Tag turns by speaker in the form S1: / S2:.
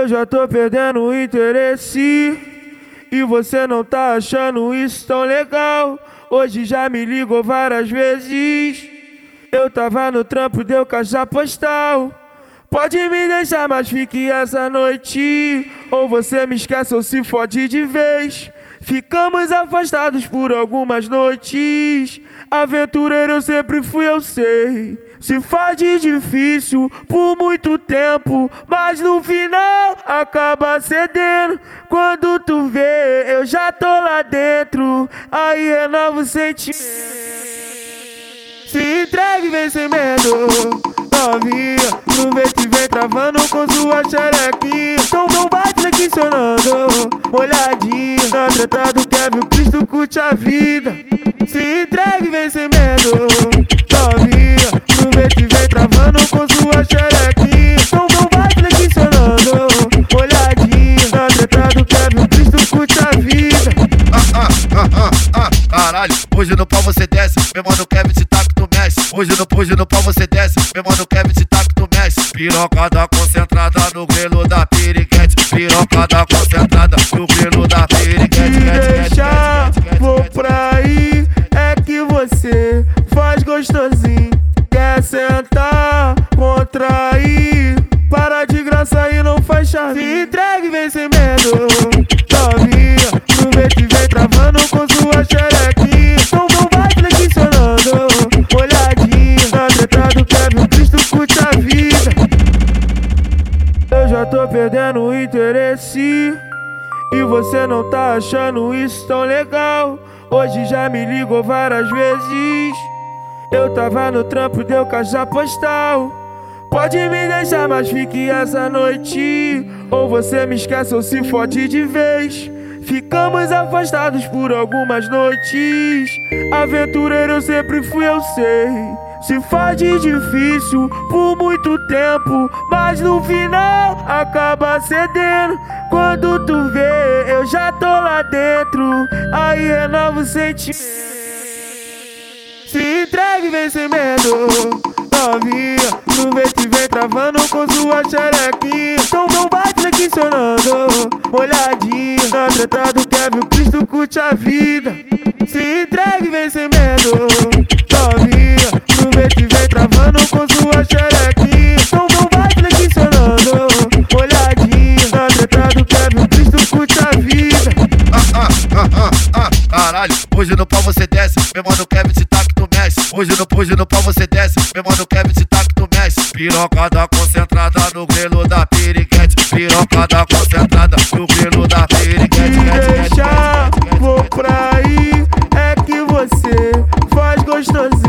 S1: Eu já tô perdendo o interesse. E você não tá achando isso tão legal. Hoje já me ligou várias vezes. Eu tava no trampo, deu caixa postal. Pode me deixar, mas fique essa noite. Ou você me esquece ou se fode de vez. Ficamos afastados por algumas noites. Aventureiro eu sempre fui, eu sei. Se faz de difícil por muito tempo, mas no final acaba cedendo. Quando tu vê, eu já tô lá dentro. Aí renova o sentimento. Se entregue, vem sem medo novinha Aproveita e vem travando com sua xerequinha Então não vai flexionando, molhadinha Na treta do Kevin, Cristo curte a vida Se entregue, vem sem medo
S2: hoje no pau você desce Meu mano Kevin tá que tu mexe. Hoje no, hoje no pau você desce Meu mano Kevin tá que tu mexe. Pirocada concentrada no grelo da piriquete Pirocada concentrada no grelo da piriquete
S1: Deixa, vou pra aí É que você faz gostosinho. Quer sentar, contrair Para de graça e não faz charme. Se entregue, vem sem medo. Novinha, perdendo o interesse e você não tá achando isso tão legal. Hoje já me ligou várias vezes. Eu tava no trampo, deu caixa postal. Pode me deixar, mas fique essa noite. Ou você me esquece ou se fode de vez. Ficamos afastados por algumas noites. Aventureiro eu sempre fui, eu sei. Se faz de difícil por muito tempo, mas no final acaba cedendo. Quando tu vê, eu já tô lá dentro. Aí renova o sentimento. Se entregue, vem sem medo. Novinha, aproveita e vem travando com sua xerequinha. Então não vai flexionando, molhadinha. Na treta do Kevin, Cristo curte a vida. Se entregue, vem sem medo. Novinha, aproveita e vem travando com sua xerequinha. Então não vai flexionando, molhadinha. Na treta do Kevin, Cristo curte a vida.
S2: Ah, ah, ah, ah, ah, caralho, hoje no pau você desce Meu mano Kevin se desce. Hoje no hoje no pau você desce. Meu mano Kevin se tá que tu mexe. Pirocada concentrada no grilo da piriguete. Pirocada concentrada no grilo da piriguete. Me deixa, vou
S1: pra aí. É que você faz gostosinho.